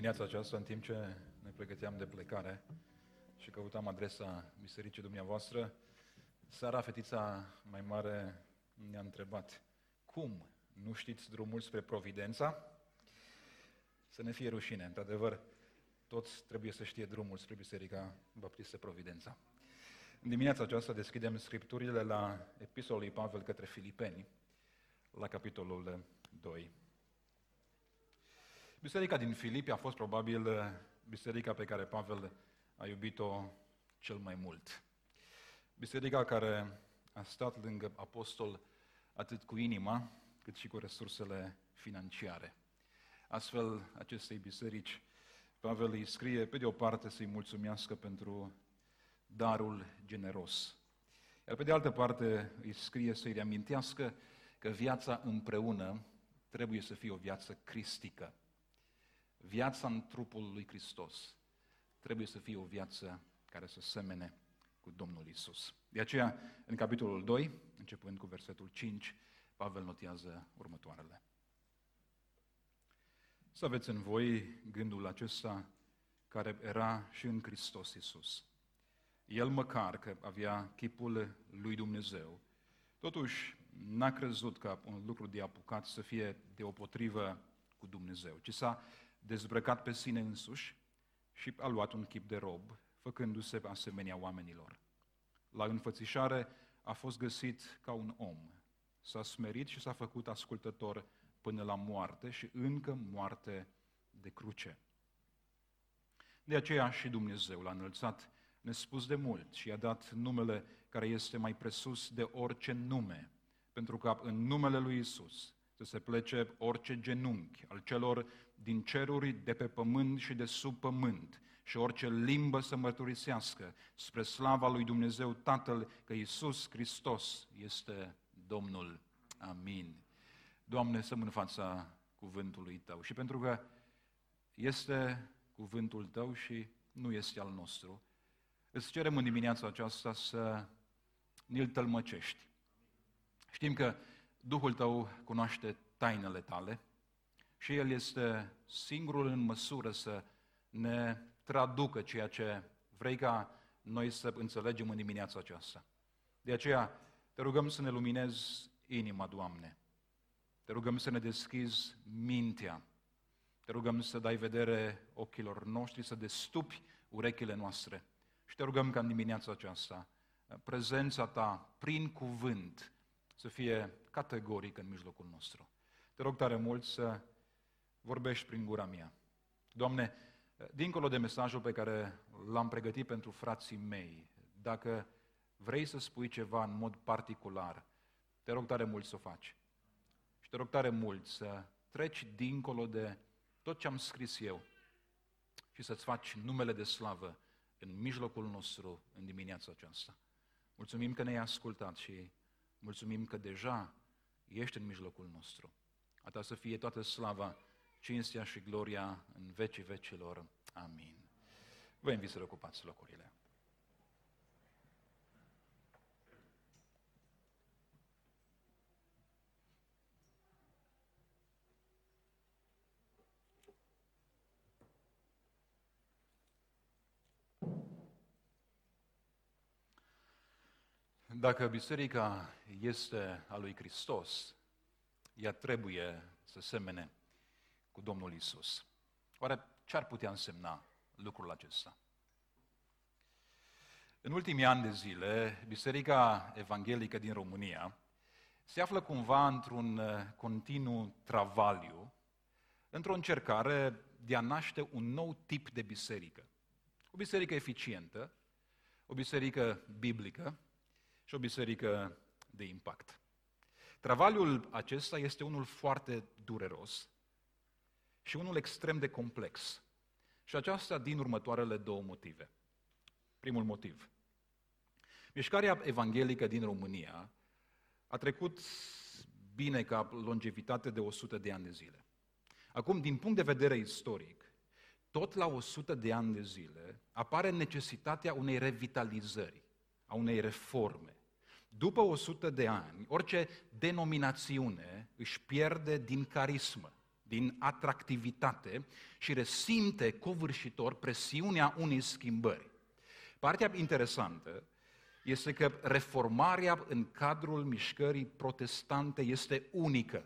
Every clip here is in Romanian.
dimineața aceasta, în timp ce ne pregăteam de plecare și căutam adresa bisericii dumneavoastră, seara fetița mai mare ne-a întrebat, cum nu știți drumul spre Providența? Să ne fie rușine, într-adevăr, toți trebuie să știe drumul spre Biserica Baptistă Providența. În dimineața aceasta deschidem scripturile la epistolul lui Pavel către Filipeni, la capitolul 2. Biserica din Filipi a fost probabil uh, biserica pe care Pavel a iubit-o cel mai mult. Biserica care a stat lângă apostol atât cu inima, cât și cu resursele financiare. Astfel, acestei biserici, Pavel îi scrie, pe de o parte, să-i mulțumească pentru darul generos. Iar pe de altă parte, îi scrie să-i reamintească că viața împreună trebuie să fie o viață cristică. Viața în trupul lui Hristos trebuie să fie o viață care să semene cu Domnul Isus. De aceea, în capitolul 2, începând cu versetul 5, Pavel notează următoarele. Să aveți în voi gândul acesta care era și în Hristos Isus. El măcar că avea chipul lui Dumnezeu, totuși n-a crezut ca un lucru de apucat să fie deopotrivă cu Dumnezeu, ci s-a dezbrăcat pe sine însuși și a luat un chip de rob, făcându-se asemenea oamenilor. La înfățișare a fost găsit ca un om. S-a smerit și s-a făcut ascultător până la moarte și încă moarte de cruce. De aceea și Dumnezeu l-a înălțat nespus de mult și i-a dat numele care este mai presus de orice nume, pentru că în numele lui Isus să se plece orice genunchi al celor din ceruri, de pe pământ și de sub pământ și orice limbă să mărturisească spre slava lui Dumnezeu Tatăl că Iisus Hristos este Domnul. Amin. Doamne, să în fața cuvântului Tău și pentru că este cuvântul Tău și nu este al nostru, îți cerem în dimineața aceasta să ne-l tălmăcești. Știm că Duhul Tău cunoaște tainele Tale, și El este singurul în măsură să ne traducă ceea ce vrei ca noi să înțelegem în dimineața aceasta. De aceea, te rugăm să ne luminezi inima, Doamne. Te rugăm să ne deschizi mintea. Te rugăm să dai vedere ochilor noștri, să destupi urechile noastre. Și te rugăm ca în dimineața aceasta prezența Ta, prin cuvânt, să fie categorică în mijlocul nostru. Te rog tare mult să vorbești prin gura mea. Doamne, dincolo de mesajul pe care l-am pregătit pentru frații mei, dacă vrei să spui ceva în mod particular, te rog tare mult să o faci. Și te rog tare mult să treci dincolo de tot ce am scris eu și să-ți faci numele de slavă în mijlocul nostru în dimineața aceasta. Mulțumim că ne-ai ascultat și mulțumim că deja ești în mijlocul nostru. A ta să fie toată slava cinstea și gloria în vecii vecilor. Amin. Vă invit să ocupați locurile. Dacă biserica este a lui Hristos, ea trebuie să semene cu Domnul Isus. Oare ce ar putea însemna lucrul acesta? În ultimii ani de zile, Biserica Evanghelică din România se află cumva într-un uh, continuu travaliu, într-o încercare de a naște un nou tip de biserică. O biserică eficientă, o biserică biblică și o biserică de impact. Travaliul acesta este unul foarte dureros, și unul extrem de complex. Și aceasta din următoarele două motive. Primul motiv. Mișcarea evanghelică din România a trecut bine ca longevitate de 100 de ani de zile. Acum, din punct de vedere istoric, tot la 100 de ani de zile apare necesitatea unei revitalizări, a unei reforme. După 100 de ani, orice denominațiune își pierde din carismă din atractivitate și resimte covârșitor presiunea unei schimbări. Partea interesantă este că reformarea în cadrul mișcării protestante este unică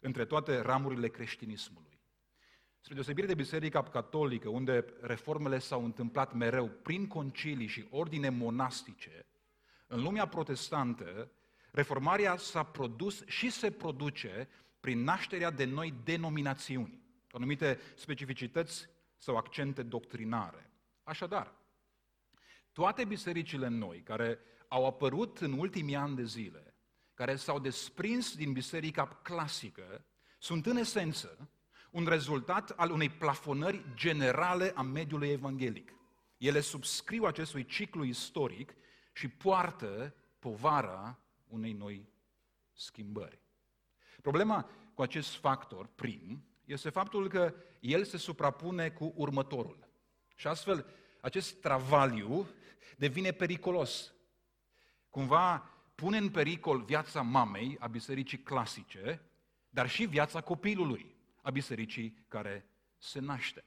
între toate ramurile creștinismului. Spre deosebire de Biserica Catolică, unde reformele s-au întâmplat mereu prin concilii și ordine monastice, în lumea protestantă, reformarea s-a produs și se produce prin nașterea de noi denominațiuni, anumite specificități sau accente doctrinare. Așadar, toate bisericile noi care au apărut în ultimii ani de zile, care s-au desprins din biserica clasică, sunt în esență un rezultat al unei plafonări generale a mediului evanghelic. Ele subscriu acestui ciclu istoric și poartă povara unei noi schimbări. Problema cu acest factor prim este faptul că el se suprapune cu următorul. Și astfel, acest travaliu devine periculos. Cumva pune în pericol viața mamei a bisericii clasice, dar și viața copilului a bisericii care se naște.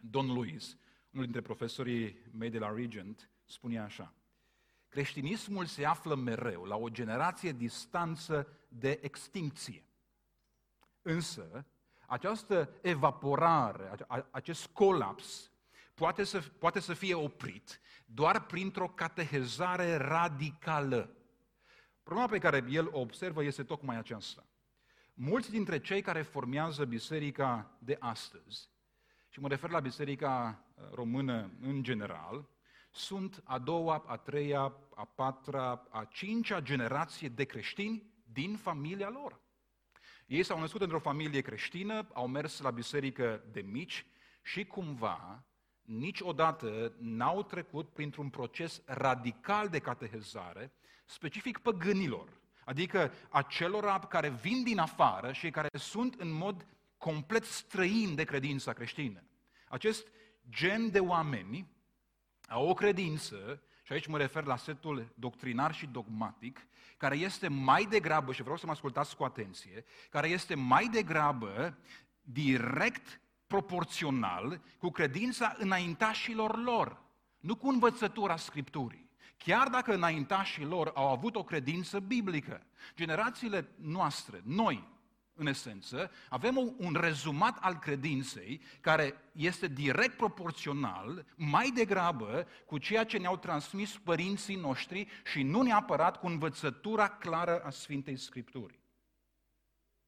Don Luis, unul dintre profesorii mei de la Regent, spune așa. Creștinismul se află mereu la o generație distanță de extincție. Însă, această evaporare, acest colaps, poate să, poate să fie oprit doar printr-o catehezare radicală. Problema pe care el o observă este tocmai aceasta. Mulți dintre cei care formează biserica de astăzi, și mă refer la biserica uh, română în general, sunt a doua, a treia, a patra, a cincea generație de creștini din familia lor. Ei s-au născut într-o familie creștină, au mers la biserică de mici și cumva niciodată n-au trecut printr-un proces radical de catehezare specific păgânilor, adică acelora care vin din afară și care sunt în mod complet străin de credința creștină. Acest gen de oameni au o credință, și aici mă refer la setul doctrinar și dogmatic, care este mai degrabă, și vreau să mă ascultați cu atenție, care este mai degrabă direct proporțional cu credința înaintașilor lor, nu cu învățătura Scripturii. Chiar dacă înaintașii lor au avut o credință biblică, generațiile noastre, noi, în esență, avem un rezumat al credinței care este direct proporțional, mai degrabă, cu ceea ce ne-au transmis părinții noștri și nu neapărat cu învățătura clară a Sfintei Scripturii.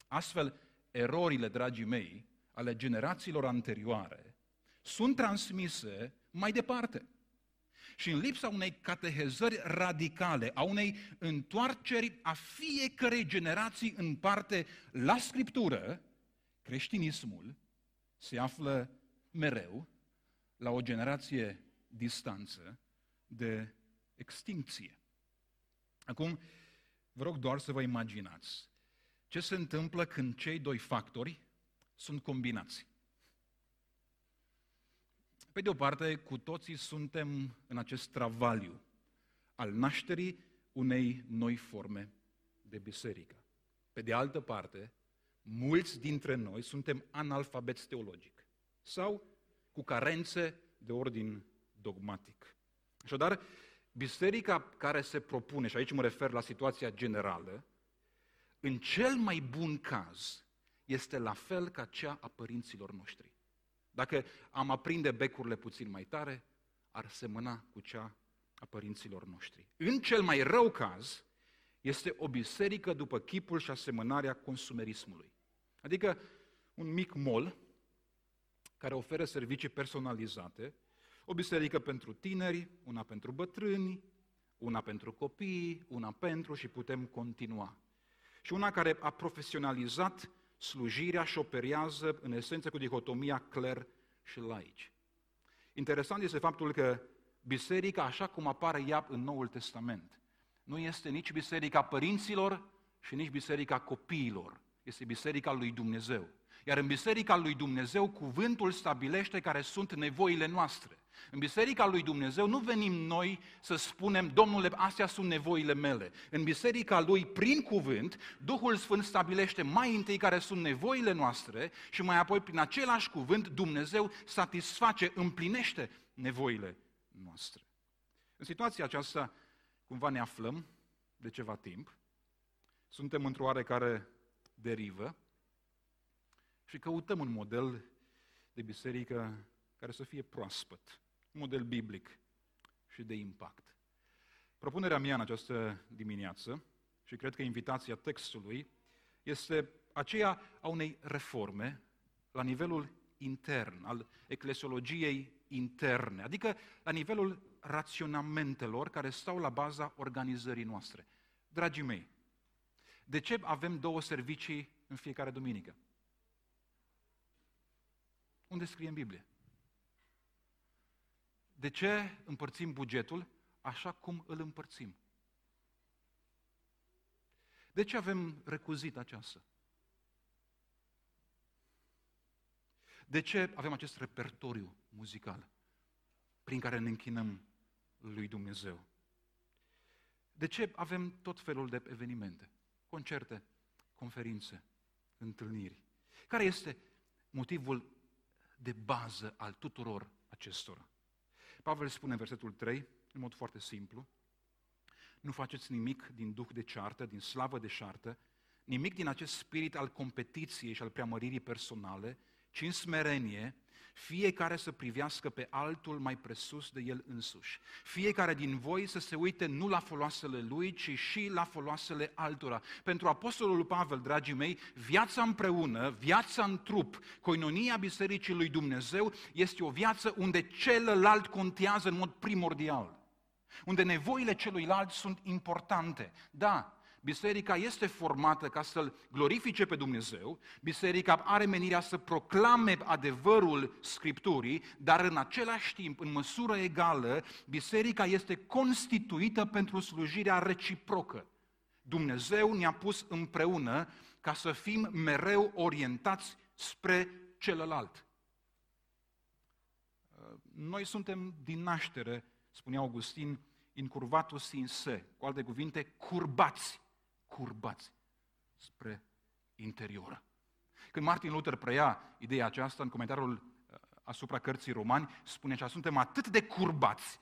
Astfel, erorile, dragii mei, ale generațiilor anterioare sunt transmise mai departe. Și în lipsa unei catehezări radicale, a unei întoarceri a fiecărei generații în parte la Scriptură, creștinismul se află mereu la o generație distanță de extincție. Acum, vă rog doar să vă imaginați ce se întâmplă când cei doi factori sunt combinați. Pe de o parte, cu toții suntem în acest travaliu al nașterii unei noi forme de biserică. Pe de altă parte, mulți dintre noi suntem analfabeți teologic sau cu carențe de ordin dogmatic. Așadar, biserica care se propune, și aici mă refer la situația generală, în cel mai bun caz, este la fel ca cea a părinților noștri. Dacă am aprinde becurile puțin mai tare, ar semăna cu cea a părinților noștri. În cel mai rău caz, este o biserică după chipul și asemănarea consumerismului. Adică un mic mol care oferă servicii personalizate, o biserică pentru tineri, una pentru bătrâni, una pentru copii, una pentru și putem continua. Și una care a profesionalizat slujirea și operează în esență cu dihotomia cler și laici. Interesant este faptul că biserica, așa cum apare ea în Noul Testament, nu este nici biserica părinților și nici biserica copiilor. Este biserica lui Dumnezeu. Iar în Biserica lui Dumnezeu, cuvântul stabilește care sunt nevoile noastre. În Biserica lui Dumnezeu nu venim noi să spunem, Domnule, astea sunt nevoile mele. În Biserica lui, prin cuvânt, Duhul Sfânt stabilește mai întâi care sunt nevoile noastre și mai apoi, prin același cuvânt, Dumnezeu satisface, împlinește nevoile noastre. În situația aceasta, cumva ne aflăm de ceva timp, suntem într-o oarecare derivă și căutăm un model de biserică care să fie proaspăt, un model biblic și de impact. Propunerea mea în această dimineață, și cred că invitația textului, este aceea a unei reforme la nivelul intern, al eclesiologiei interne, adică la nivelul raționamentelor care stau la baza organizării noastre. Dragii mei, de ce avem două servicii în fiecare duminică? Unde scrie în Biblie? De ce împărțim bugetul așa cum îl împărțim? De ce avem recuzit aceasta? De ce avem acest repertoriu muzical prin care ne închinăm lui Dumnezeu? De ce avem tot felul de evenimente, concerte, conferințe, întâlniri? Care este motivul de bază al tuturor acestora? Pavel spune în versetul 3, în mod foarte simplu, nu faceți nimic din duh de ceartă, din slavă de șartă, nimic din acest spirit al competiției și al preamăririi personale, ci în smerenie, fiecare să privească pe altul mai presus de el însuși. Fiecare din voi să se uite nu la foloasele lui, ci și la foloasele altora. Pentru Apostolul Pavel, dragii mei, viața împreună, viața în trup, coinonia Bisericii lui Dumnezeu este o viață unde celălalt contează în mod primordial. Unde nevoile celuilalt sunt importante. Da, Biserica este formată ca să-L glorifice pe Dumnezeu, biserica are menirea să proclame adevărul Scripturii, dar în același timp, în măsură egală, biserica este constituită pentru slujirea reciprocă. Dumnezeu ne-a pus împreună ca să fim mereu orientați spre celălalt. Noi suntem din naștere, spunea Augustin, incurvatus in se, cu alte cuvinte, curbați curbați spre interior. Când Martin Luther preia ideea aceasta în comentariul uh, asupra cărții romani, spune așa, suntem atât de curbați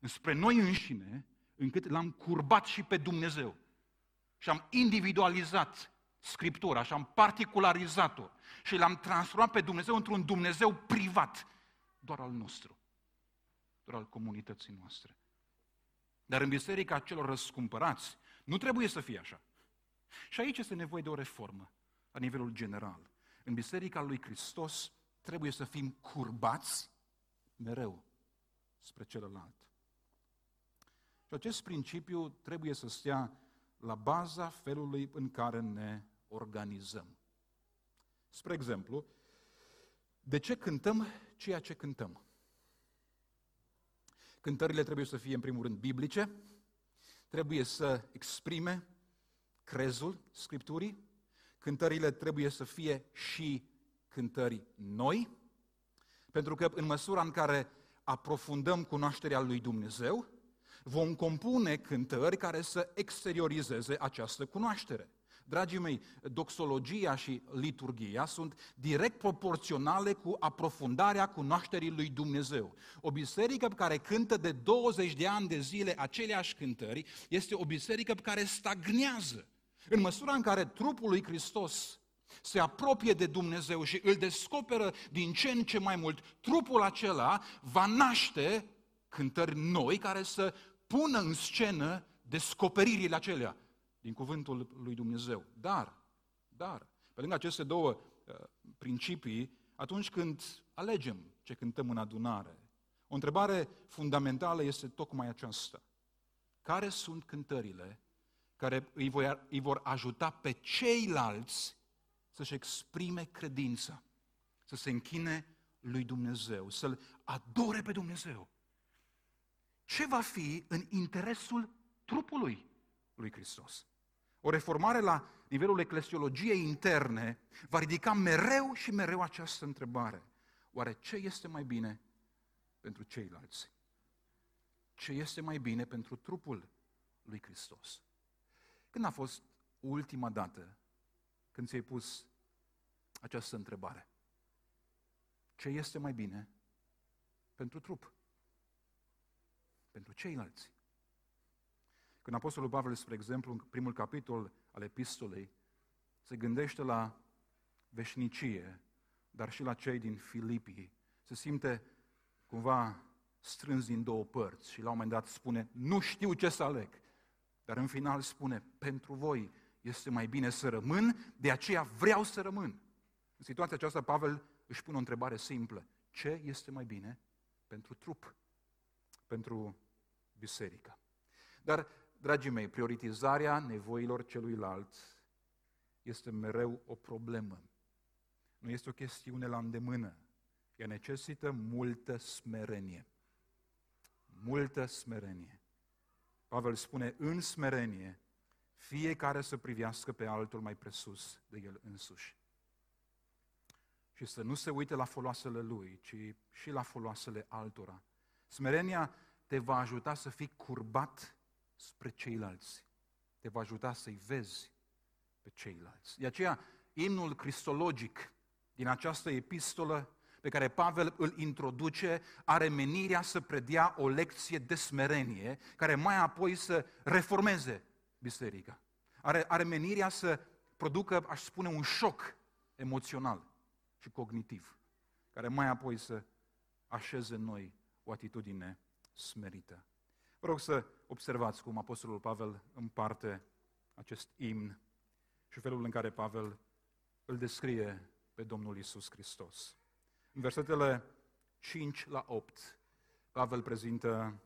spre noi înșine, încât l-am curbat și pe Dumnezeu. Și am individualizat Scriptura și am particularizat-o și l-am transformat pe Dumnezeu într-un Dumnezeu privat, doar al nostru, doar al comunității noastre. Dar în biserica celor răscumpărați, nu trebuie să fie așa. Și aici este nevoie de o reformă la nivelul general. În Biserica lui Hristos trebuie să fim curbați mereu spre celălalt. Și acest principiu trebuie să stea la baza felului în care ne organizăm. Spre exemplu, de ce cântăm ceea ce cântăm? Cântările trebuie să fie, în primul rând, biblice, trebuie să exprime crezul Scripturii, cântările trebuie să fie și cântări noi, pentru că în măsura în care aprofundăm cunoașterea lui Dumnezeu, vom compune cântări care să exteriorizeze această cunoaștere. Dragii mei, doxologia și liturgia sunt direct proporționale cu aprofundarea cunoașterii lui Dumnezeu. O biserică care cântă de 20 de ani de zile aceleași cântări este o biserică care stagnează. În măsura în care trupul lui Hristos se apropie de Dumnezeu și îl descoperă din ce în ce mai mult, trupul acela va naște cântări noi care să pună în scenă descoperirile acelea din cuvântul lui Dumnezeu. Dar, dar, pe lângă aceste două uh, principii, atunci când alegem ce cântăm în adunare, o întrebare fundamentală este tocmai aceasta. Care sunt cântările care îi, voi, îi vor ajuta pe ceilalți să-și exprime credința, să se închine lui Dumnezeu, să-L adore pe Dumnezeu. Ce va fi în interesul trupului lui Hristos? O reformare la nivelul eclesiologiei interne va ridica mereu și mereu această întrebare. Oare ce este mai bine pentru ceilalți? Ce este mai bine pentru trupul lui Hristos? Când a fost ultima dată când ți-ai pus această întrebare? Ce este mai bine pentru trup? Pentru ceilalți? Când Apostolul Pavel, spre exemplu, în primul capitol al epistolei, se gândește la veșnicie, dar și la cei din Filipii, se simte cumva strâns din două părți și la un moment dat spune, nu știu ce să aleg, dar în final spune, pentru voi este mai bine să rămân, de aceea vreau să rămân. În situația aceasta, Pavel își pune o întrebare simplă. Ce este mai bine pentru trup, pentru biserică? Dar Dragii mei, prioritizarea nevoilor celuilalt este mereu o problemă. Nu este o chestiune la îndemână. Ea necesită multă smerenie. Multă smerenie. Pavel spune, în smerenie, fiecare să privească pe altul mai presus de el însuși. Și să nu se uite la foloasele lui, ci și la foloasele altora. Smerenia te va ajuta să fii curbat spre ceilalți. Te va ajuta să-i vezi pe ceilalți. De aceea, imnul cristologic din această epistolă pe care Pavel îl introduce, are menirea să predea o lecție de smerenie, care mai apoi să reformeze biserica. Are, are menirea să producă, aș spune, un șoc emoțional și cognitiv, care mai apoi să așeze în noi o atitudine smerită. Vă rog să observați cum Apostolul Pavel împarte acest imn și felul în care Pavel îl descrie pe Domnul Isus Hristos. În versetele 5 la 8, Pavel prezintă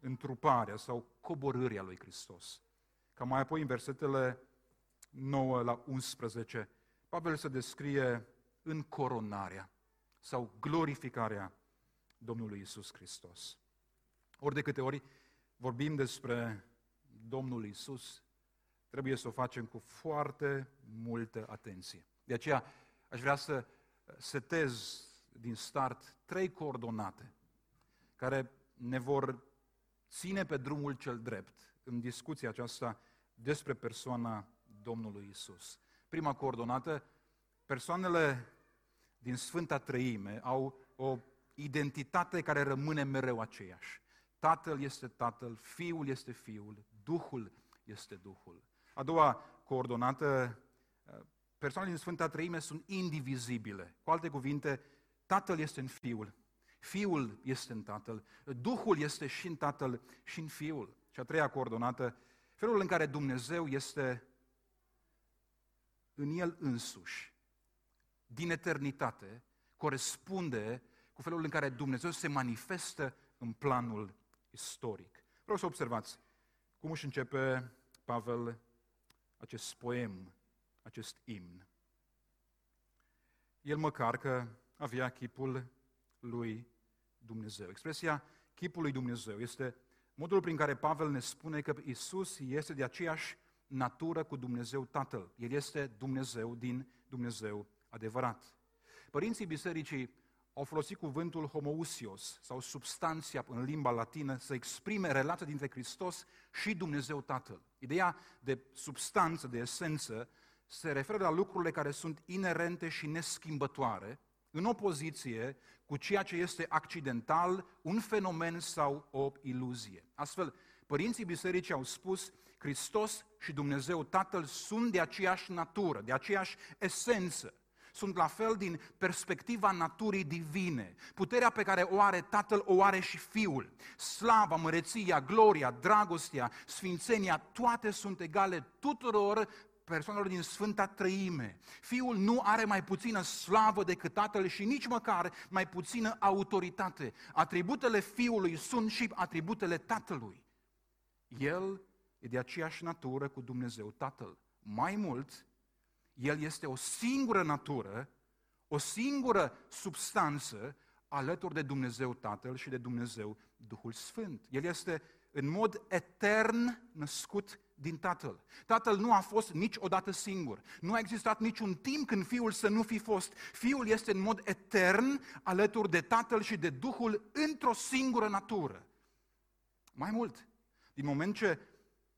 întruparea sau coborârea lui Hristos. Ca mai apoi în versetele 9 la 11, Pavel se descrie în coronarea sau glorificarea Domnului Isus Hristos. Ori de câte ori vorbim despre Domnul Isus, trebuie să o facem cu foarte multă atenție. De aceea aș vrea să setez din start trei coordonate care ne vor ține pe drumul cel drept în discuția aceasta despre persoana Domnului Isus. Prima coordonată, persoanele din Sfânta Trăime au o identitate care rămâne mereu aceeași. Tatăl este Tatăl, Fiul este Fiul, Duhul este Duhul. A doua coordonată, persoanele din Sfânta Treime sunt indivizibile. Cu alte cuvinte, Tatăl este în Fiul, Fiul este în Tatăl, Duhul este și în Tatăl și în Fiul. Și a treia coordonată, felul în care Dumnezeu este în El însuși, din eternitate, corespunde cu felul în care Dumnezeu se manifestă în planul istoric. Vreau să observați cum își începe Pavel acest poem, acest imn. El măcar că avea chipul lui Dumnezeu. Expresia chipul lui Dumnezeu este modul prin care Pavel ne spune că Isus este de aceeași natură cu Dumnezeu Tatăl. El este Dumnezeu din Dumnezeu adevărat. Părinții bisericii au folosit cuvântul homoousios sau substanția în limba latină să exprime relația dintre Hristos și Dumnezeu Tatăl. Ideea de substanță, de esență, se referă la lucrurile care sunt inerente și neschimbătoare, în opoziție cu ceea ce este accidental, un fenomen sau o iluzie. Astfel, părinții bisericii au spus, Hristos și Dumnezeu Tatăl sunt de aceeași natură, de aceeași esență sunt la fel din perspectiva naturii divine. Puterea pe care o are Tatăl o are și Fiul. Slava, măreția, gloria, dragostea, sfințenia, toate sunt egale tuturor persoanelor din Sfânta Trăime. Fiul nu are mai puțină slavă decât Tatăl și nici măcar mai puțină autoritate. Atributele Fiului sunt și atributele Tatălui. El e de aceeași natură cu Dumnezeu Tatăl. Mai mult, el este o singură natură, o singură substanță alături de Dumnezeu Tatăl și de Dumnezeu Duhul Sfânt. El este în mod etern născut din Tatăl. Tatăl nu a fost niciodată singur. Nu a existat niciun timp când Fiul să nu fi fost. Fiul este în mod etern alături de Tatăl și de Duhul într-o singură natură. Mai mult, din moment ce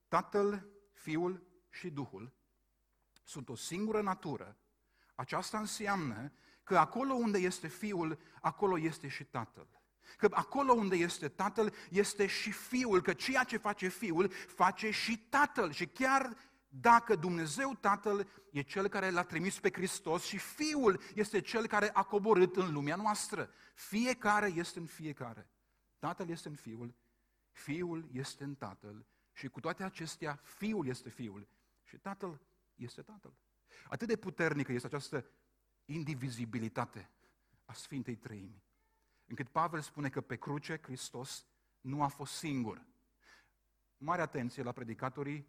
Tatăl, Fiul și Duhul sunt o singură natură, aceasta înseamnă că acolo unde este Fiul, acolo este și Tatăl. Că acolo unde este Tatăl, este și Fiul, că ceea ce face Fiul, face și Tatăl. Și chiar dacă Dumnezeu Tatăl e Cel care l-a trimis pe Hristos și Fiul este Cel care a coborât în lumea noastră. Fiecare este în fiecare. Tatăl este în Fiul, Fiul este în Tatăl și cu toate acestea, Fiul este Fiul și Tatăl este Tatăl. Atât de puternică este această indivizibilitate a Sfintei Trăimii, încât Pavel spune că pe cruce Hristos nu a fost singur. Mare atenție la predicatorii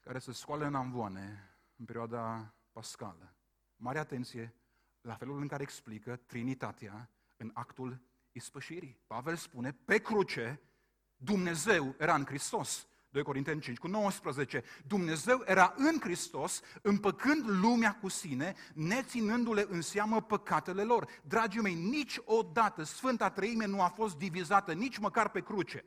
care se scoală în amvoane în perioada pascală. Mare atenție la felul în care explică Trinitatea în actul ispășirii. Pavel spune, pe cruce Dumnezeu era în Hristos. 2 Corinteni 5 cu 19. Dumnezeu era în Hristos, împăcând lumea cu sine, neținându-le în seamă păcatele lor. Dragii mei, niciodată Sfânta Treime nu a fost divizată, nici măcar pe cruce.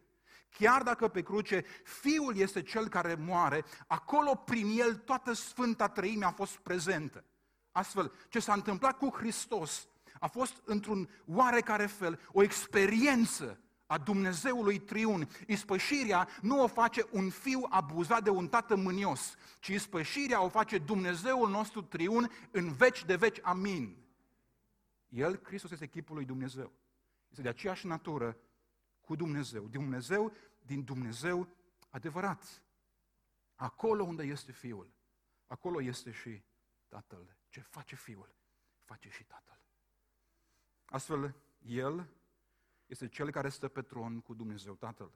Chiar dacă pe cruce Fiul este Cel care moare, acolo prin El toată Sfânta Treime a fost prezentă. Astfel, ce s-a întâmplat cu Hristos a fost într-un oarecare fel o experiență a Dumnezeului triun. Ispășirea nu o face un fiu abuzat de un tată mânios, ci ispășirea o face Dumnezeul nostru triun în veci de veci. Amin. El, Hristos, este chipul lui Dumnezeu. Este de aceeași natură cu Dumnezeu. Dumnezeu din Dumnezeu adevărat. Acolo unde este Fiul, acolo este și Tatăl. Ce face Fiul, face și Tatăl. Astfel, El este Cel care stă pe tron cu Dumnezeu Tatăl.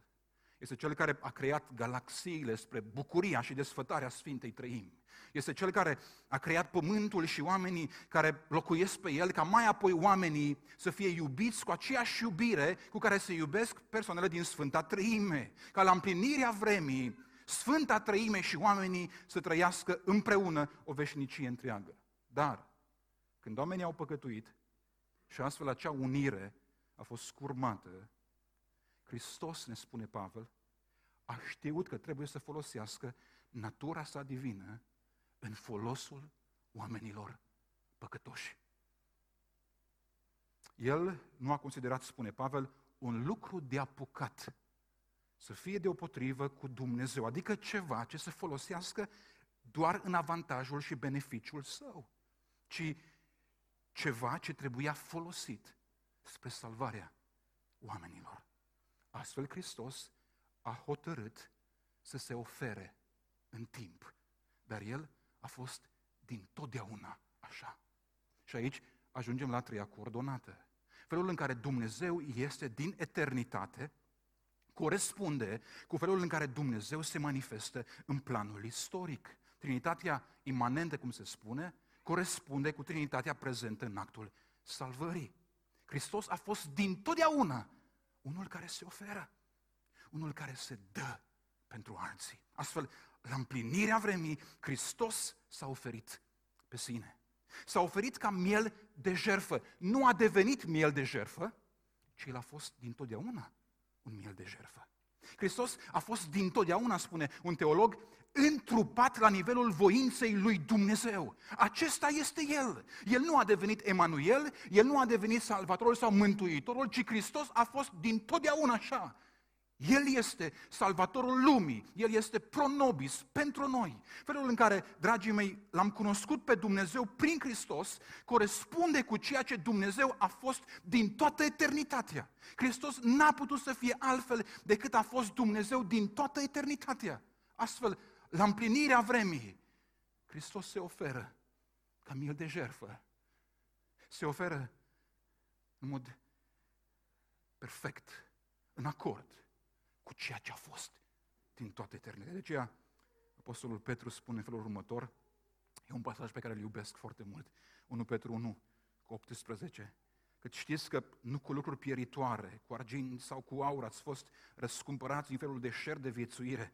Este Cel care a creat galaxiile spre bucuria și desfătarea Sfintei Trăimi. Este Cel care a creat pământul și oamenii care locuiesc pe el, ca mai apoi oamenii să fie iubiți cu aceeași iubire cu care se iubesc persoanele din Sfânta Trăime. Ca la împlinirea vremii, Sfânta Trăime și oamenii să trăiască împreună o veșnicie întreagă. Dar, când oamenii au păcătuit și astfel acea unire a fost scurmată, Hristos, ne spune Pavel, a știut că trebuie să folosească natura sa divină în folosul oamenilor păcătoși. El nu a considerat, spune Pavel, un lucru de apucat să fie deopotrivă cu Dumnezeu, adică ceva ce să folosească doar în avantajul și beneficiul său, ci ceva ce trebuia folosit spre salvarea oamenilor. Astfel Hristos a hotărât să se ofere în timp, dar El a fost din totdeauna așa. Și aici ajungem la treia coordonată. Felul în care Dumnezeu este din eternitate corespunde cu felul în care Dumnezeu se manifestă în planul istoric. Trinitatea imanentă, cum se spune, corespunde cu Trinitatea prezentă în actul salvării. Hristos a fost din totdeauna unul care se oferă, unul care se dă pentru alții. Astfel, la împlinirea vremii, Hristos s-a oferit pe sine. S-a oferit ca miel de jerfă. Nu a devenit miel de jerfă, ci el a fost din totdeauna un miel de jerfă. Hristos a fost din totdeauna, spune un teolog, întrupat la nivelul voinței lui Dumnezeu. Acesta este El. El nu a devenit Emanuel, El nu a devenit Salvatorul sau Mântuitorul, ci Hristos a fost din totdeauna așa. El este salvatorul lumii, El este pronobis pentru noi. Felul în care, dragii mei, l-am cunoscut pe Dumnezeu prin Hristos, corespunde cu ceea ce Dumnezeu a fost din toată eternitatea. Hristos n-a putut să fie altfel decât a fost Dumnezeu din toată eternitatea. Astfel, la împlinirea vremii, Hristos se oferă ca mil de jerfă. Se oferă în mod perfect, în acord cu ceea ce a fost din toată eternitatea. De aceea, Apostolul Petru spune în felul următor, e un pasaj pe care îl iubesc foarte mult, 1 Petru 1, cu 18, că știți că nu cu lucruri pieritoare, cu argint sau cu aur ați fost răscumpărați în felul de șer de viețuire,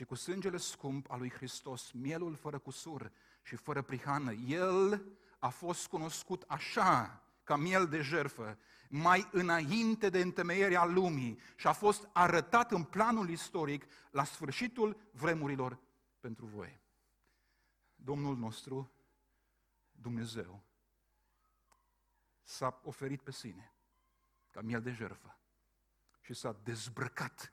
ci cu sângele scump al lui Hristos, mielul fără cusur și fără prihană. El a fost cunoscut așa, ca miel de jerfă, mai înainte de întemeierea lumii și a fost arătat în planul istoric la sfârșitul vremurilor pentru voi. Domnul nostru, Dumnezeu, s-a oferit pe sine ca miel de jerfă și s-a dezbrăcat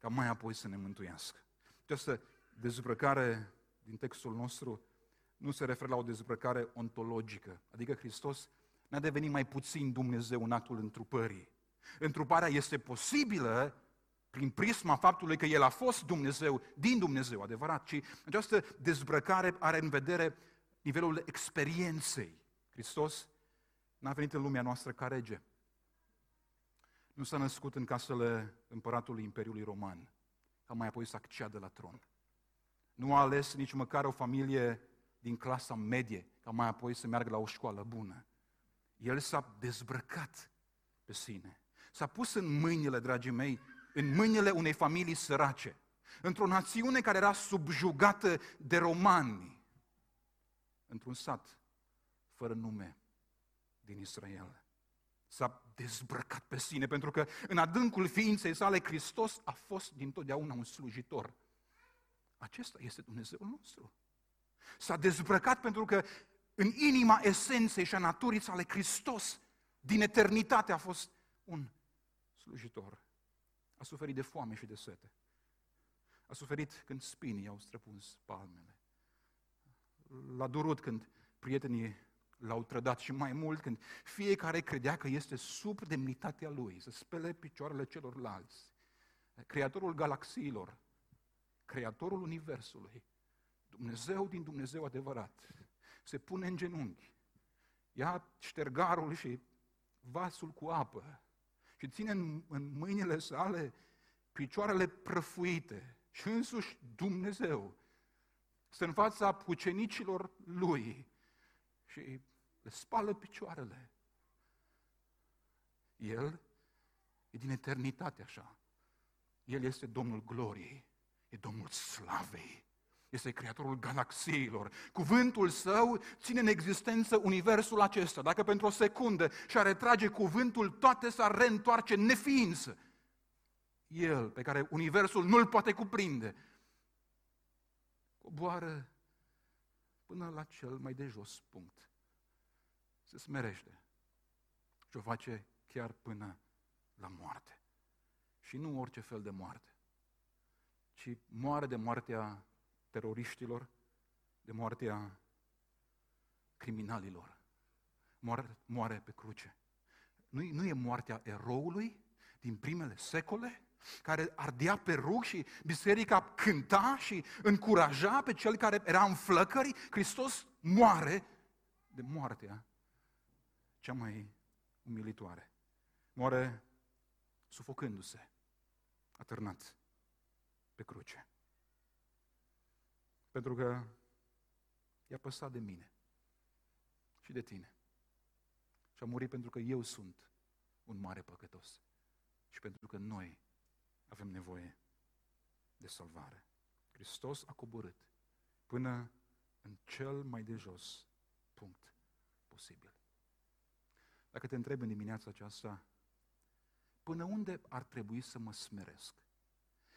ca mai apoi să ne mântuiască. Această dezbrăcare din textul nostru nu se referă la o dezbrăcare ontologică, adică Hristos n-a devenit mai puțin Dumnezeu în actul întrupării. Întruparea este posibilă prin prisma faptului că El a fost Dumnezeu, din Dumnezeu, adevărat, ci această dezbrăcare are în vedere nivelul experienței. Hristos n-a venit în lumea noastră ca rege. Nu s-a născut în casele împăratului Imperiului Roman, ca mai apoi să acceadă la tron. Nu a ales nici măcar o familie din clasa medie, ca mai apoi să meargă la o școală bună. El s-a dezbrăcat pe sine. S-a pus în mâinile, dragii mei, în mâinile unei familii sărace, într-o națiune care era subjugată de romani, într-un sat fără nume din Israel. S-a dezbrăcat pe sine, pentru că în adâncul ființei sale Hristos a fost dintotdeauna un slujitor. Acesta este Dumnezeul nostru. S-a dezbrăcat pentru că în inima esenței și a naturii sale Hristos din eternitate a fost un slujitor. A suferit de foame și de sete. A suferit când spinii au străpuns palmele. L-a durut când prietenii l-au trădat și mai mult când fiecare credea că este sub demnitatea lui, să spele picioarele celorlalți. Creatorul galaxiilor, creatorul universului, Dumnezeu din Dumnezeu adevărat, se pune în genunchi, ia ștergarul și vasul cu apă și ține în, în mâinile sale picioarele prăfuite și însuși Dumnezeu să în fața ucenicilor lui și le spală picioarele. El e din eternitate așa. El este Domnul gloriei, e Domnul slavei, este creatorul galaxiilor. Cuvântul său ține în existență universul acesta. Dacă pentru o secundă și-ar retrage cuvântul, toate s-ar reîntoarce neființă. El, pe care universul nu-l poate cuprinde, coboară până la cel mai de jos punct. Se smerește și o face chiar până la moarte. Și nu orice fel de moarte, ci moare de moartea teroriștilor, de moartea criminalilor. Moare, moare pe cruce. Nu, nu e moartea eroului din primele secole, care ardea pe rug și biserica cânta și încuraja pe cel care era în flăcări. Hristos moare de moartea cea mai umilitoare. Moare sufocându-se, atârnat pe cruce. Pentru că i-a păsat de mine și de tine. Și a murit pentru că eu sunt un mare păcătos. Și pentru că noi avem nevoie de salvare. Hristos a coborât până în cel mai de jos punct posibil. Dacă te întreb în dimineața aceasta, până unde ar trebui să mă smeresc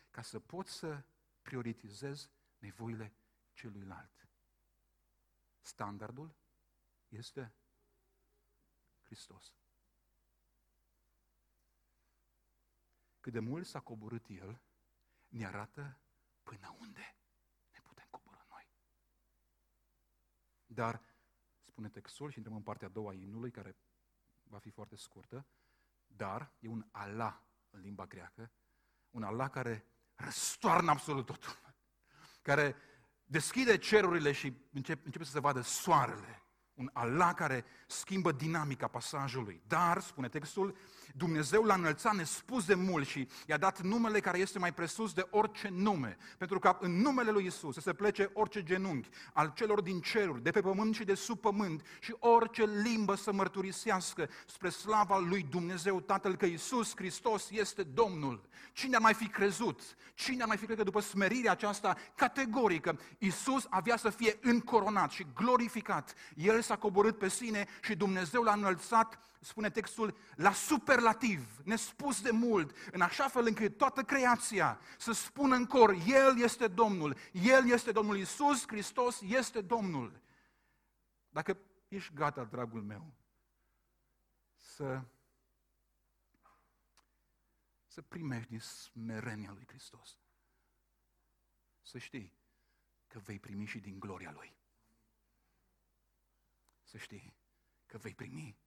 ca să pot să prioritizez nevoile celuilalt. Standardul este Hristos. Cât de mult s-a coborât El, ne arată până unde ne putem coborâ noi. Dar, spune textul, și intrăm în partea a doua a imnului, care va fi foarte scurtă, dar e un Allah în limba greacă, un Allah care răstoarnă absolut totul, care deschide cerurile și începe, începe să se vadă soarele Un Allah care schimbă dinamica pasajului. Dar, spune textul, Dumnezeu l-a înălțat nespus de mult și i-a dat numele care este mai presus de orice nume. Pentru că în numele lui Isus să se plece orice genunchi al celor din ceruri, de pe pământ și de sub pământ și orice limbă să mărturisească spre slava lui Dumnezeu Tatăl că Isus Hristos este Domnul. Cine ar mai fi crezut? Cine ar mai fi crezut că după smerirea aceasta categorică Isus avea să fie încoronat și glorificat? El s-a coborât pe sine și Dumnezeu l-a înălțat, spune textul, la superlativ, nespus de mult, în așa fel încât toată creația să spună în cor, El este Domnul, El este Domnul Isus, Hristos este Domnul. Dacă ești gata, dragul meu, să, să primești din smerenia lui Hristos, să știi că vei primi și din gloria Lui să știi că vei primi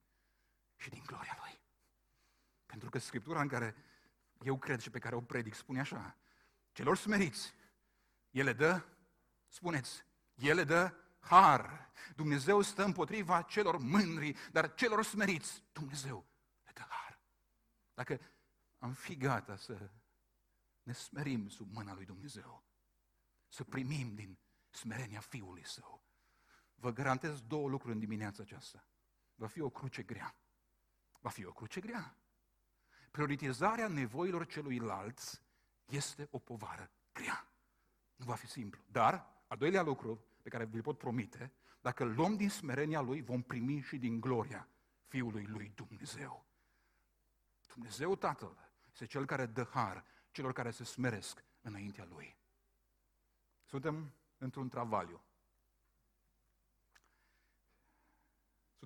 și din gloria Lui. Pentru că Scriptura în care eu cred și pe care o predic spune așa, celor smeriți, ele dă, spuneți, ele dă har. Dumnezeu stă împotriva celor mândri, dar celor smeriți, Dumnezeu le dă har. Dacă am fi gata să ne smerim sub mâna lui Dumnezeu, să primim din smerenia Fiului Său, Vă garantez două lucruri în dimineața aceasta. Va fi o cruce grea. Va fi o cruce grea. Prioritizarea nevoilor celuilalt este o povară grea. Nu va fi simplu. Dar, a doilea lucru pe care vi-l pot promite, dacă îl luăm din smerenia Lui, vom primi și din gloria Fiului Lui Dumnezeu. Dumnezeu Tatăl este Cel care dă har celor care se smeresc înaintea Lui. Suntem într-un travaliu.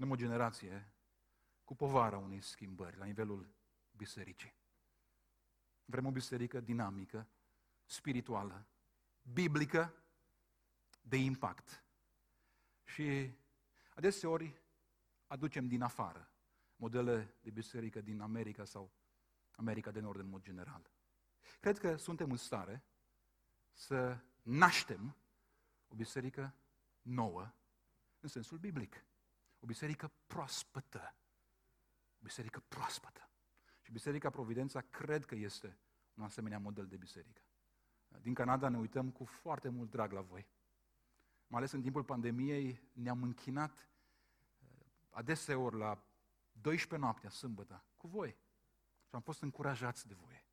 Suntem o generație cu povara unei schimbări la nivelul bisericii. Vrem o biserică dinamică, spirituală, biblică, de impact. Și adeseori aducem din afară modele de biserică din America sau America de Nord în mod general. Cred că suntem în stare să naștem o biserică nouă în sensul biblic. O biserică proaspătă. O biserică proaspătă. Și Biserica Providența cred că este un asemenea model de biserică. Din Canada ne uităm cu foarte mult drag la voi. Mai ales în timpul pandemiei ne-am închinat uh, adeseori la 12 noaptea, sâmbătă, cu voi. Și am fost încurajați de voi.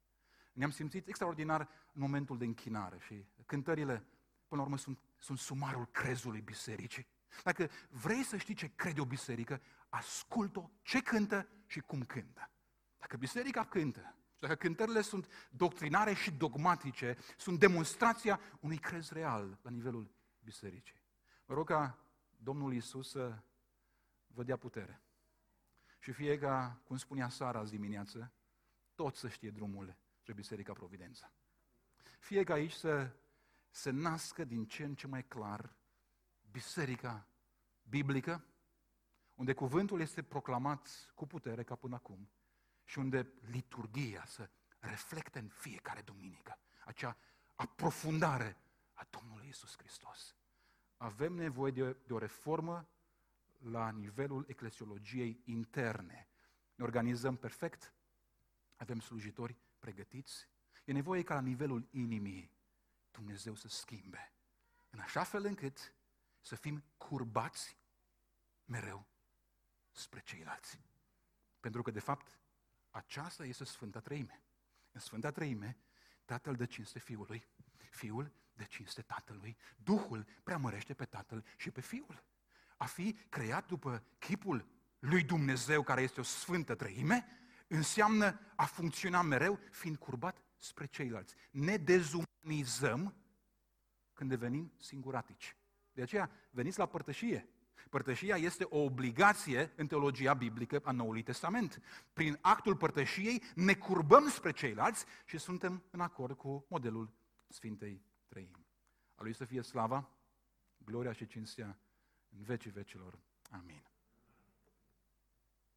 Ne-am simțit extraordinar în momentul de închinare și cântările, până la urmă, sunt, sunt sumarul crezului bisericii. Dacă vrei să știi ce crede o biserică, ascult-o, ce cântă și cum cântă. Dacă biserica cântă, și dacă cântările sunt doctrinare și dogmatice, sunt demonstrația unui crez real la nivelul bisericii. Mă rog ca Domnul Iisus să vă dea putere. Și fie ca, cum spunea Sara azi dimineață, tot să știe drumul spre Biserica Providența. Fie ca aici să se nască din ce în ce mai clar biserica biblică, unde cuvântul este proclamat cu putere ca până acum și unde liturgia să reflecte în fiecare duminică acea aprofundare a Domnului Isus Hristos. Avem nevoie de, de o reformă la nivelul eclesiologiei interne. Ne organizăm perfect, avem slujitori pregătiți. E nevoie ca la nivelul inimii Dumnezeu să schimbe. În așa fel încât să fim curbați mereu spre ceilalți. Pentru că, de fapt, aceasta este Sfânta Treime. În Sfânta Treime, Tatăl dă cinste Fiului, Fiul dă cinste Tatălui, Duhul preamărește pe Tatăl și pe Fiul. A fi creat după chipul lui Dumnezeu, care este o Sfântă Treime, înseamnă a funcționa mereu fiind curbat spre ceilalți. Ne dezumanizăm când devenim singuratici. De aceea, veniți la părtășie. Părtășia este o obligație în teologia biblică a Noului Testament. Prin actul părtășiei ne curbăm spre ceilalți și suntem în acord cu modelul Sfintei Trăimi. A lui să fie slava, gloria și cinstea în vecii vecilor. Amin.